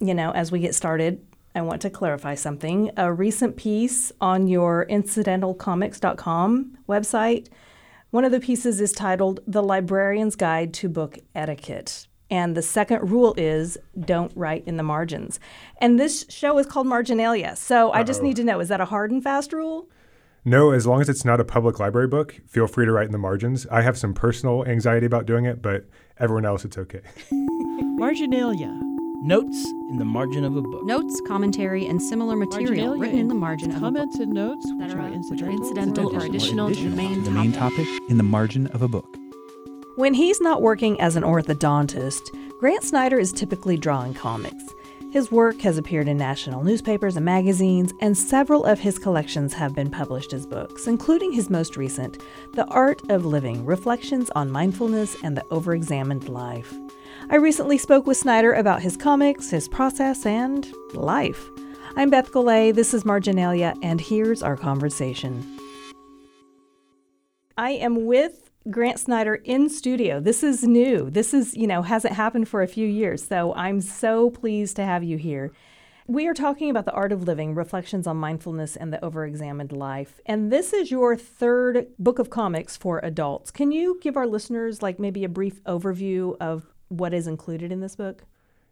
you know, as we get started, I want to clarify something. A recent piece on your incidentalcomics.com website, one of the pieces is titled The Librarian's Guide to Book Etiquette. And the second rule is don't write in the margins. And this show is called Marginalia. So Uh-oh. I just need to know is that a hard and fast rule? No, as long as it's not a public library book, feel free to write in the margins. I have some personal anxiety about doing it, but everyone else, it's okay. Marginalia. Notes in the margin of a book. Notes, commentary, and similar material written in the margin of comments a book. and notes which are incidental, incidental or additional to the main the main topic in the margin of a book. When he's not working as an orthodontist, Grant Snider is typically drawing comics. His work has appeared in national newspapers and magazines, and several of his collections have been published as books, including his most recent, The Art of Living Reflections on Mindfulness and the Overexamined Life. I recently spoke with Snider about his comics, his process, and life. I'm Beth Golay, this is Marginalia, and here's our conversation. I am with Grant Snider in studio. This is new. This is, you know, hasn't happened for a few years. So I'm so pleased to have you here. We are talking about the art of living, reflections on mindfulness and the overexamined life. And this is your third book of comics for adults. Can you give our listeners like maybe a brief overview of what is included in this book?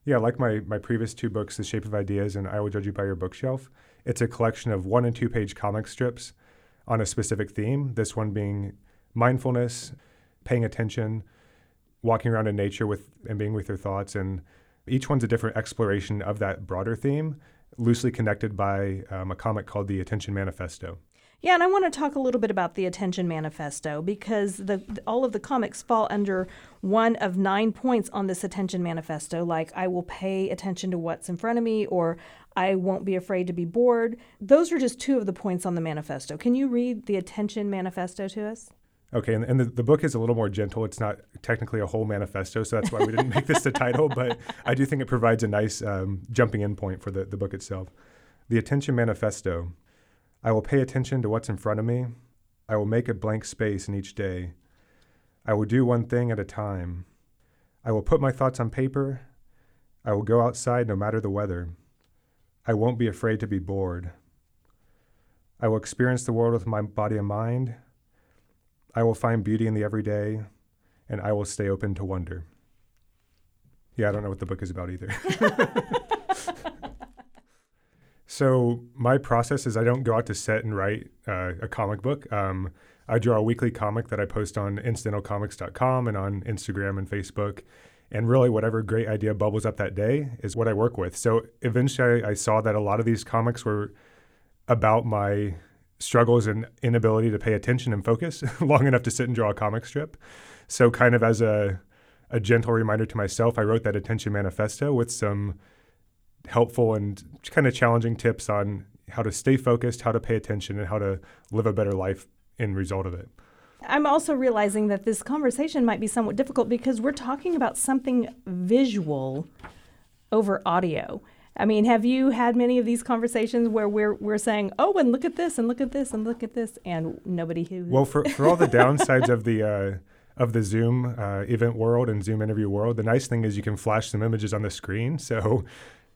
Yeah, like my, my previous two books, The Shape of Ideas and I Will Judge You by Your Bookshelf, it's a collection of one and two page comic strips on a specific theme. This one being mindfulness, paying attention, walking around in nature with and being with your thoughts. And each one's a different exploration of that broader theme, loosely connected by um, a comic called The Attention Manifesto. Yeah, and I want to talk a little bit about the Attention Manifesto because the all of the comics fall under one of nine points on this Attention Manifesto, like I will pay attention to what's in front of me or I won't be afraid to be bored. Those are just two of the points on the manifesto. Can you read the Attention Manifesto to us? Okay, and, and the, the book is a little more gentle. It's not technically a whole manifesto, so that's why we didn't make this the title, but I do think it provides a nice um, jumping in point for the, the book itself. The Attention Manifesto I will pay attention to what's in front of me. I will make a blank space in each day. I will do one thing at a time. I will put my thoughts on paper. I will go outside no matter the weather. I won't be afraid to be bored. I will experience the world with my body and mind. I will find beauty in the everyday, and I will stay open to wonder. Yeah, I don't know what the book is about either. So my process is I don't go out to set and write uh, a comic book. Um, I draw a weekly comic that I post on incidentalcomics.com and on Instagram and Facebook. And really, whatever great idea bubbles up that day is what I work with. So eventually, I, I saw that a lot of these comics were about my struggles and inability to pay attention and focus long enough to sit and draw a comic strip. So, kind of as a, a gentle reminder to myself, I wrote that attention manifesto with some helpful and kind of challenging tips on how to stay focused, how to pay attention, and how to live a better life in result of it. I'm also realizing that this conversation might be somewhat difficult because we're talking about something visual over audio. I mean, have you had many of these conversations where we're we're saying, "Oh, and look at this, and look at this, and look at this," and nobody who? Well, for for all the downsides of the uh, of the Zoom uh, event world and Zoom interview world, the nice thing is you can flash some images on the screen. So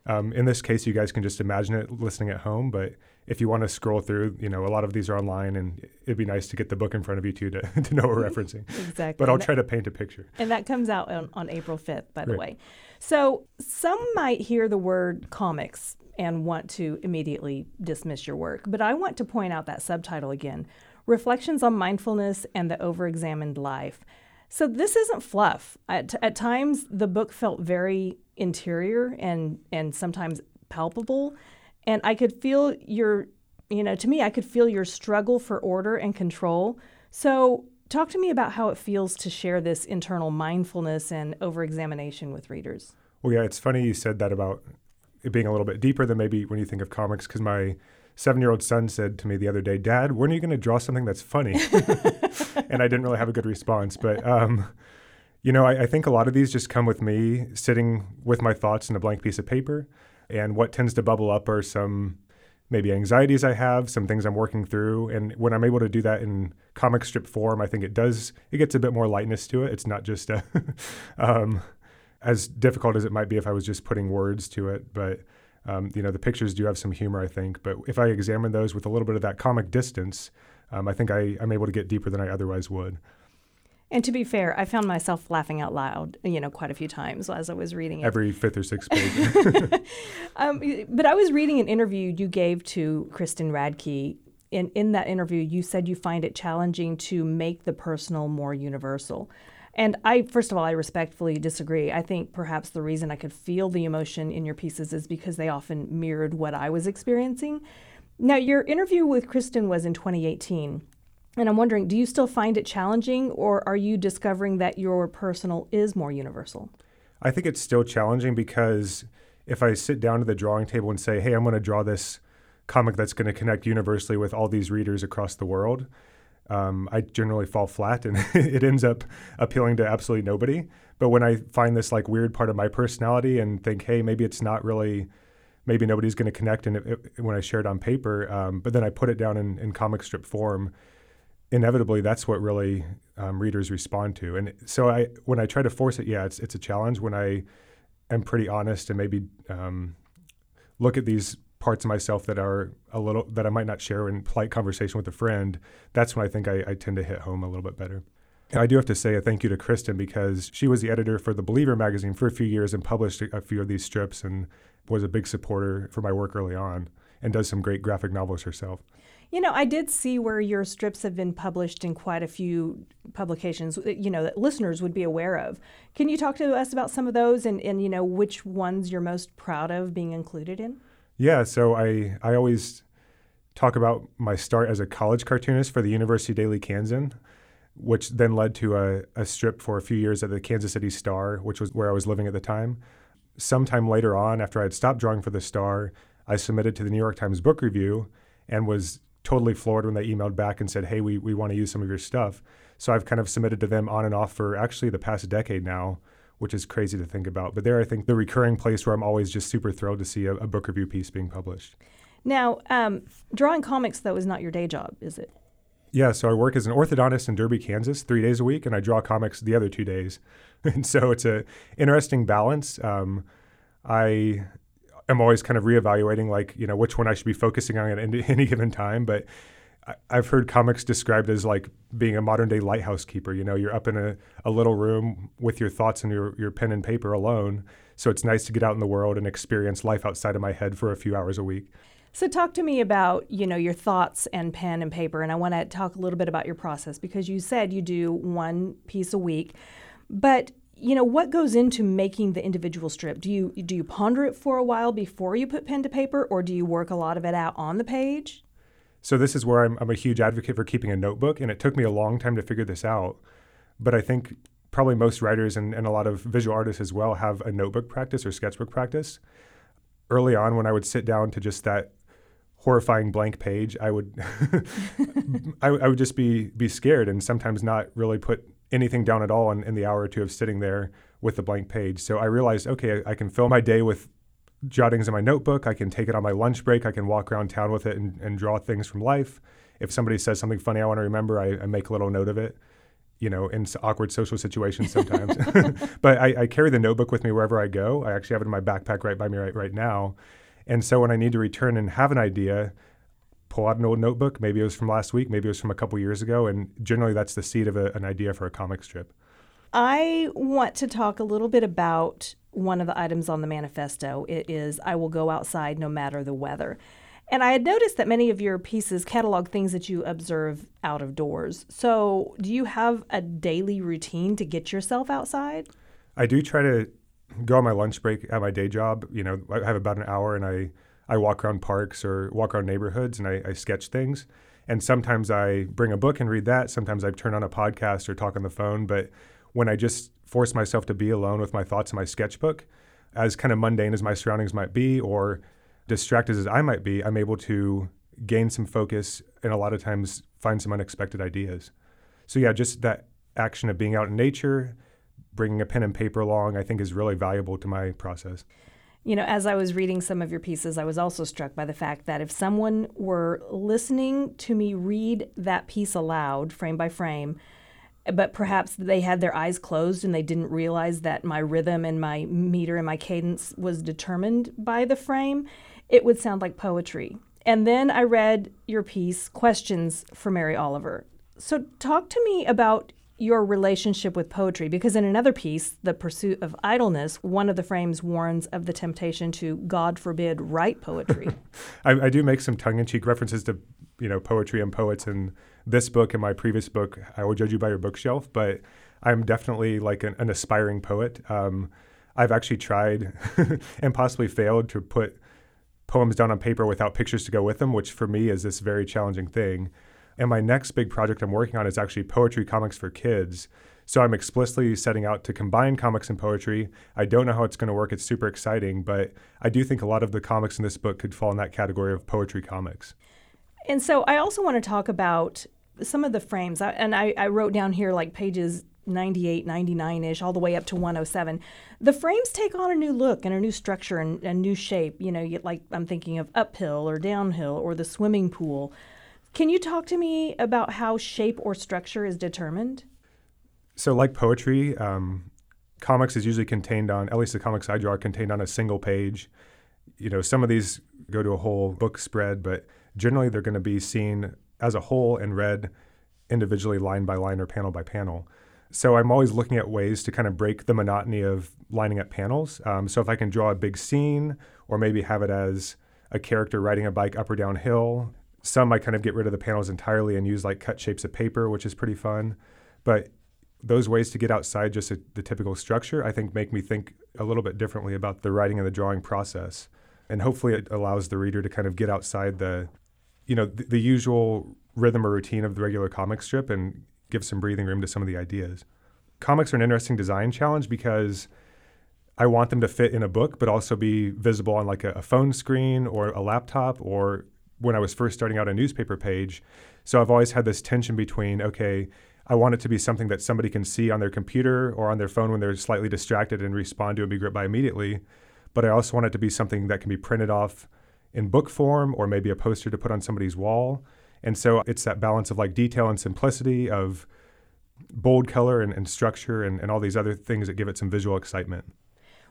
um, in this case, you guys can just imagine it listening at home, but if you want to scroll through, you know, a lot of these are online, and it'd be nice to get the book in front of you too to, to know what we're referencing. exactly. But I'll try to paint a picture. And that comes out on, on April 5th, by the way. So some might hear the word comics and want to immediately dismiss your work, but I want to point out that subtitle again Reflections on Mindfulness and the Overexamined Life. So this isn't fluff. At, at times, the book felt very interior and and sometimes palpable, and I could feel your, you know, to me, I could feel your struggle for order and control. So talk to me about how it feels to share this internal mindfulness and over-examination with readers. Well, yeah, it's funny you said that about it being a little bit deeper than maybe when you think of comics, because my seven year old son said to me the other day, Dad, when are you going to draw something that's funny? and I didn't really have a good response. But, um, you know, I, I, think a lot of these just come with me sitting with my thoughts in a blank piece of paper. And what tends to bubble up are some maybe anxieties I have, some things I'm working through. And when I'm able to do that in comic strip form, I think it does, it gets a bit more lightness to it. It's not just a, um, as difficult as it might be if I was just putting words to it. But um, you know, the pictures do have some humor, I think. But if I examine those with a little bit of that comic distance, um, I think I, I'm able to get deeper than I otherwise would. And to be fair, I found myself laughing out loud, you know, quite a few times as I was reading it. Every fifth or sixth page. um, but I was reading an interview you gave to Kristen Radtke. In, in that interview, you said you find it challenging to make the personal more universal. And I, first of all, I respectfully disagree. I think perhaps the reason I could feel the emotion in your pieces is because they often mirrored what I was experiencing. Now, your interview with Kristen was in 2018. And I'm wondering, do you still find it challenging, or are you discovering that your personal is more universal? I think it's still challenging because if I sit down to the drawing table and say, hey, I'm going to draw this comic that's going to connect universally with all these readers across the world, um, I generally fall flat and it ends up appealing to absolutely nobody. But when I find this like weird part of my personality and think, hey, maybe it's not really, maybe nobody's going to connect, and it, it, when I share it on paper, um, but then I put it down in, in comic strip form, inevitably that's what really um, readers respond to. And so I when I try to force it, yeah, it's it's a challenge. When I am pretty honest and maybe um, look at these parts of myself that are a little that I might not share in polite conversation with a friend, that's when I think I, I tend to hit home a little bit better. And I do have to say a thank you to Kristen because she was the editor for the Believer magazine for a few years and published a, few of these strips and was a big supporter for my work early on and does some great graphic novels herself. You know, I did see where your strips have been published in quite a few publications, uh, you know, that listeners would be aware of. Can you talk to us about some of those and, and you know, which ones you're most proud of being included in? Yeah, so I, I always talk about my start as a college cartoonist for the University Daily Kansan, which then led to a, a strip for a few years at the Kansas City Star, which was where I was living at the time. Sometime later on, after I had stopped drawing for the Star, I submitted to the New York Times Book Review and was totally floored when they emailed back and said, "Hey, we we want to use some of your stuff." So I've kind of submitted to them on and off for actually the past decade now, which is crazy to think about. But they're I think the recurring place where I'm always just super thrilled to see a, a book review piece being published. Now, um, drawing comics though is not your day job, is it? Yeah, so I work as an orthodontist in Derby, Kansas, three days a week, and I draw comics the other two days. and so it's a interesting balance. Um, I am always kind of reevaluating, like you know, which one I should be focusing on at any, any given time. But I've heard comics described as like being a modern day lighthouse keeper. You know, you're up in a, a little room with your thoughts and your your pen and paper alone. So it's nice to get out in the world and experience life outside of my head for a few hours a week. So talk to me about, you know, your thoughts and pen and paper and I want to talk a little bit about your process because you said you do one piece a week. But you know what goes into making the individual strip do you do you ponder it for a while before you put pen to paper or do you work a lot of it out on the page so this is where I'm, I'm a huge advocate for keeping a notebook and it took me a long time to figure this out but i think probably most writers and, and a lot of visual artists as well have a notebook practice or sketchbook practice early on when i would sit down to just that horrifying blank page i would I, I would just be be scared and sometimes not really put anything down at all in, in the hour or two of sitting there with the blank page. So I realized, okay, I, I, can fill my day with jottings in my notebook. I can take it on my lunch break. I can walk around town with it and, and draw things from life. If somebody says something funny I want to remember, I, I make a little note of it. You know, in awkward social situations sometimes. but I, I carry the notebook with me wherever I go. I actually have it in my backpack right by me right, right now. And so when I need to return and have an idea, pull out an old notebook. Maybe it was from last week, maybe it was from a couple years ago, and generally that's the seed of a, an idea for a comic strip. I want to talk a little bit about one of the items on the manifesto. It is I will go outside no matter the weather. And I had noticed that many of your pieces catalog things that you observe out of doors. So, do you have a daily routine to get yourself outside? I do try to go on my lunch break at my day job. You know, I have about an hour and I I walk around parks or walk around neighborhoods and I, I sketch things. And sometimes I bring a book and read that. Sometimes I turn on a podcast or talk on the phone. But when I just force myself to be alone with my thoughts in my sketchbook, as kind of mundane as my surroundings might be or distracted as I might be, I'm able to gain some focus and a lot of times find some unexpected ideas. So, yeah, just that action of being out in nature, bringing a pen and paper along, I think is really valuable to my process. You know, as I was reading some of your pieces, I was also struck by the fact that if someone were listening to me read that piece aloud, frame by frame, but perhaps they had their eyes closed and they didn't realize that my rhythm and my meter and my cadence was determined by the frame, it would sound like poetry. And then I read your piece, Questions for Mary Oliver. So, talk to me about your relationship with poetry because in another piece, The Pursuit of Idleness, one of the frames warns of the temptation to, God forbid, write poetry. I, I, do make some tongue in cheek references to you know poetry and poets in this book and my previous book, I Will Judge You by Your Bookshelf, but I'm definitely like an, an aspiring poet. Um, I've actually tried and possibly failed to put poems down on paper without pictures to go with them, which for me is this very challenging thing. And my next big project I'm working on is actually poetry comics for kids. So I'm explicitly setting out to combine comics and poetry. I don't know how it's going to work. It's super exciting, but I do think a lot of the comics in this book could fall in that category of poetry comics. And so I also want to talk about some of the frames. and I, I wrote down here like pages 98, 99 ish, all the way up to 107. The frames take on a new look and a new structure and a new shape. You know, like I'm thinking of uphill or downhill or the swimming pool. Can you talk to me about how shape or structure is determined? So, like poetry, um, comics is usually contained on, at least the comics I draw, are contained on a single page. You know, some of these go to a whole book spread, but generally they're going to be seen as a whole and read individually, line by line or panel by panel. So I'm always looking at ways to kind of break the monotony of lining up panels. Um, so if I can draw a big scene, or maybe have it as a character riding a bike up or down hill, some I kind of get rid of the panels entirely and use like cut shapes of paper, which is pretty fun. But those ways to get outside just a, the typical structure, I think, make me think a little bit differently about the writing and the drawing process. And hopefully, it allows the reader to kind of get outside the, you know, the, the usual rhythm or routine of the regular comic strip and give some breathing room to some of the ideas. Comics are an interesting design challenge because I want them to fit in a book, but also be visible on like a, a phone screen or a laptop or when I was first starting out a newspaper page. So I've always had this tension between, okay, I want it to be something that somebody can see on their computer or on their phone when they're slightly distracted and respond to and be gripped by immediately. But I also want it to be something that can be printed off in book form or maybe a poster to put on somebody's wall. And so it's that balance of like detail and simplicity, of bold color and, and structure, and, and all these other things that give it some visual excitement.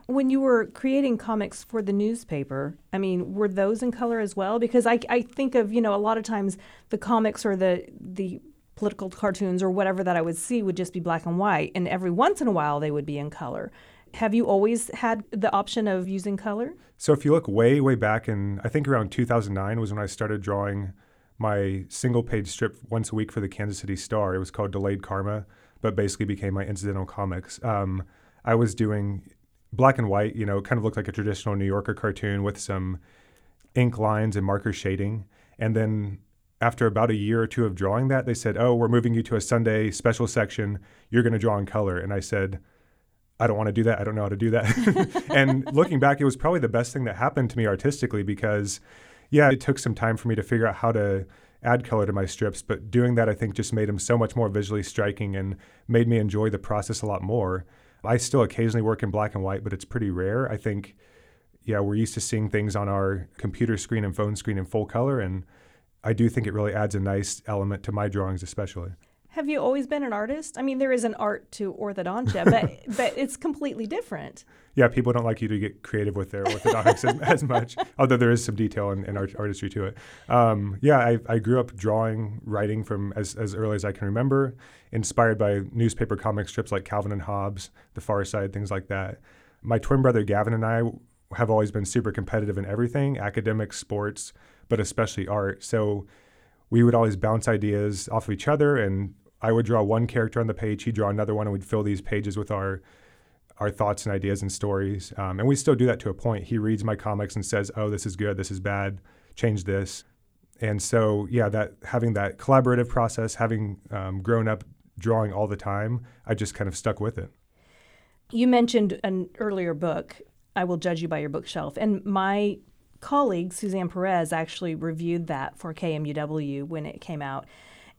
When you were creating comics for the newspaper, I mean, were those in color as well? Because I, I think of, you know, a lot of times the comics or the, the political cartoons or whatever that I would see would just be black and white. And every once in a while they would be in color. Have you always had the option of using color? So if you look way, way back in, I think around 2009 was when I started drawing my single page strip once a week for the Kansas City Star. It was called Delayed Karma, but basically became my incidental comics. Um, I was doing black and white, you know, kind of looked like a traditional New Yorker cartoon with some ink lines and marker shading. And then after about a year or two of drawing that, they said, Oh, we're moving you to a Sunday special section. You're going to draw in color. And I said, I don't want to do that. I don't know how to do that. and looking back, it was probably the best thing that happened to me artistically because, yeah, it took some time for me to figure out how to add color to my strips. But doing that, I think, just made them so much more visually striking and made me enjoy the process a lot more. I still occasionally work in black and white, but it's pretty rare. I think, yeah, we're used to seeing things on our computer screen and phone screen in full color. And I do think it really adds a nice element to my drawings, especially. Have you always been an artist? I mean, there is an art to orthodontia, but but it's completely different. Yeah, people don't like you to get creative with their orthodontics as, as, much, although there is some detail and, art, artistry to it. Um, yeah, I, I, grew up drawing, writing from as, as early as I can remember, inspired by newspaper comic strips like Calvin and Hobbes, The Far Side, things like that. My twin brother Gavin and I have always been super competitive in everything, academics, sports, but especially art. So we would always bounce ideas off of each other and I would draw one character on the page, he'd draw another one, and we'd fill these pages with our our thoughts and ideas and stories. Um, and we still do that to a point. He reads my comics and says, "Oh, this is good. This is bad. Change this." And so, yeah, that having that collaborative process, having um, grown up drawing all the time, I just kind of stuck with it. You mentioned an earlier book, "I Will Judge You by Your Bookshelf," and my colleague Suzanne Perez actually reviewed that for KMUW when it came out.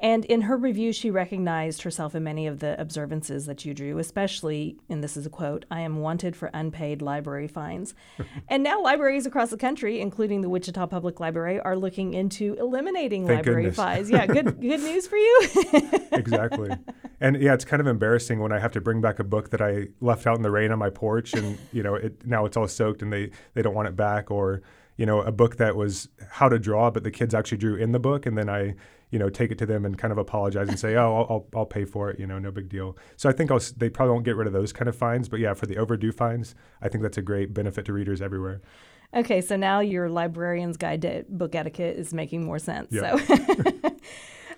And in her review, she recognized herself in many of the observances that you drew, especially, and this is a quote, I am wanted for unpaid library fines. and now libraries across the country, including the Wichita Public Library, are looking into eliminating Thank library goodness. fines. Yeah, good good news for you. exactly. And yeah, it's kind of embarrassing when I have to bring back a book that I left out in the rain on my porch, and you know, it, now it's all soaked, and they they don't want it back, or you know, a book that was how to draw, but the kids actually drew in the book, and then I you know take it to them and kind of apologize and say, oh, I'll, I'll, I'll pay for it, you know, no big deal. So I think I'll, they probably won't get rid of those kind of fines, but yeah, for the overdue fines, I think that's a great benefit to readers everywhere. Okay, so now your librarian's guide to book etiquette is making more sense. Yeah. So.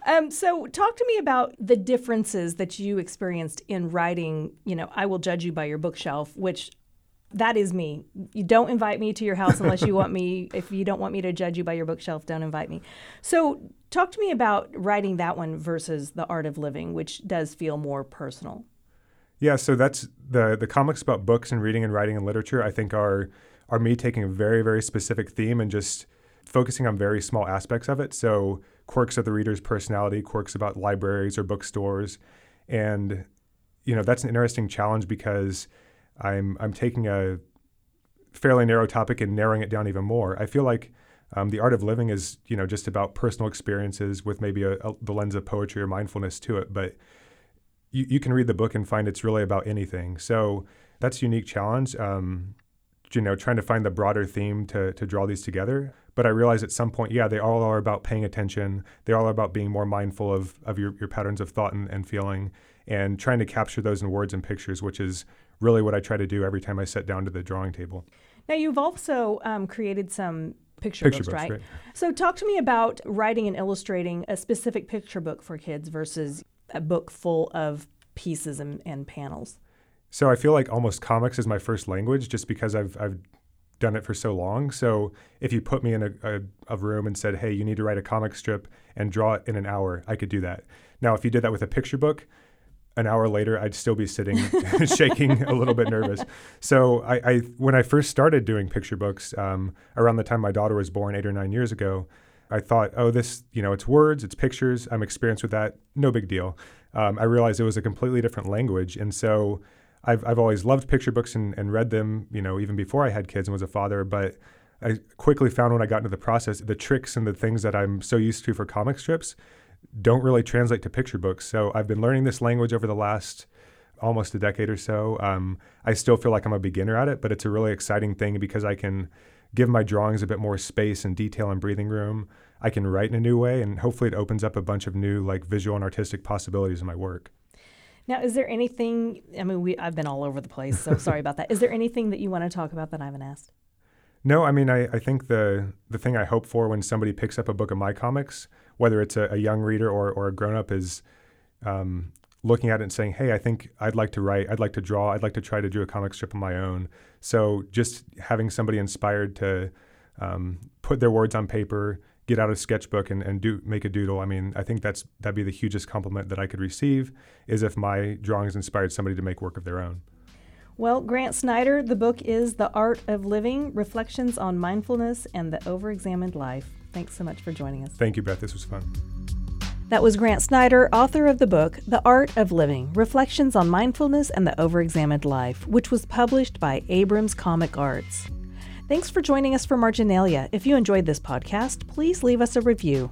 um, so talk to me about the differences that you experienced in writing. You know, I will judge you by your bookshelf, which that is me. You don't invite me to your house unless you want me. If you don't want me to judge you by your bookshelf, don't invite me. So, talk to me about writing that one versus The Art of Living, which does feel more personal. Yeah, so that's the the comics about books and reading and writing and literature. I think are are me taking a very very specific theme and just focusing on very small aspects of it. So quirks of the reader's personality, quirks about libraries or bookstores, and you know that's an interesting challenge because I'm I'm taking a fairly narrow topic and narrowing it down even more. I feel like um, the art of living is you know just about personal experiences with maybe a, a, the lens of poetry or mindfulness to it, but you, you can read the book and find it's really about anything. So that's a unique challenge. Um, you know, trying to find the broader theme to to draw these together. But I realized at some point, yeah, they all are about paying attention. They all are about being more mindful of of your, your patterns of thought and, and feeling and trying to capture those in words and pictures, which is really what I try to do every time I sit down to the drawing table. Now, you've also um, created some picture, Picture books, books, right? right. So, talk to me about writing and illustrating a specific picture book for kids versus a book full of pieces and, and panels. So I feel like almost comics is my first language just because I've, I've done it for so long. So if you put me in a, a, a room and said, hey, you need to write a comic strip and draw it in an hour, I could do that. Now, if you did that with a picture book, an hour later, I'd still be sitting, shaking, a little bit nervous. So I, I, when I first started doing picture books, um, around the time my daughter was born, eight or nine years ago, I thought, oh, this, you know, it's words, it's pictures. I'm experienced with that. No big deal. Um, I realized it was a completely different language, and so I've I've always loved picture books and, and read them, you know, even before I had kids and was a father. But I quickly found when I got into the process, the tricks and the things that I'm so used to for comic strips don't really translate to picture books. So I've been learning this language over the last almost a decade or so. Um, I still feel like I'm a beginner at it, but it's a really exciting thing because I can give my drawings a bit more space and detail and breathing room. I can write in a new way, and hopefully it opens up a bunch of new like visual and artistic possibilities in my work. Now, is there anything? I mean, we I've been all over the place, so sorry about that. Is there anything that you want to talk about that I haven't asked? No, I mean, I, I think the the thing I hope for when somebody picks up a book of my comics, whether it's a, a young reader or, or a grown up, is um, looking at it and saying, "Hey, I think I'd like to write, I'd like to draw, I'd like to try to do a comic strip of my own." So just having somebody inspired to um, put their words on paper, get out a sketchbook, and, and do make a doodle. I mean, I think that's that'd be the hugest compliment that I could receive is if my drawings inspired somebody to make work of their own. Well, Grant Snider, the book is The Art of Living Reflections on Mindfulness and the Overexamined Life. Thanks so much for joining us. Thank you, Beth. This was fun. That was Grant Snider, author of the book The Art of Living Reflections on Mindfulness and the Overexamined Life, which was published by Abrams Comic Arts. Thanks for joining us for Marginalia. If you enjoyed this podcast, please leave us a review.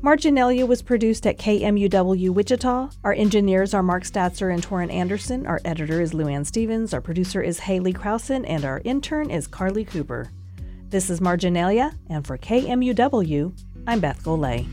Marginalia was produced at KMUW Wichita. Our engineers are Mark Statzer and Torrin Anderson. Our editor is Luann Stevens. Our producer is Haley Krausen. And our intern is Carly Cooper. This is Marginalia, and for KMUW, I'm Beth Golay.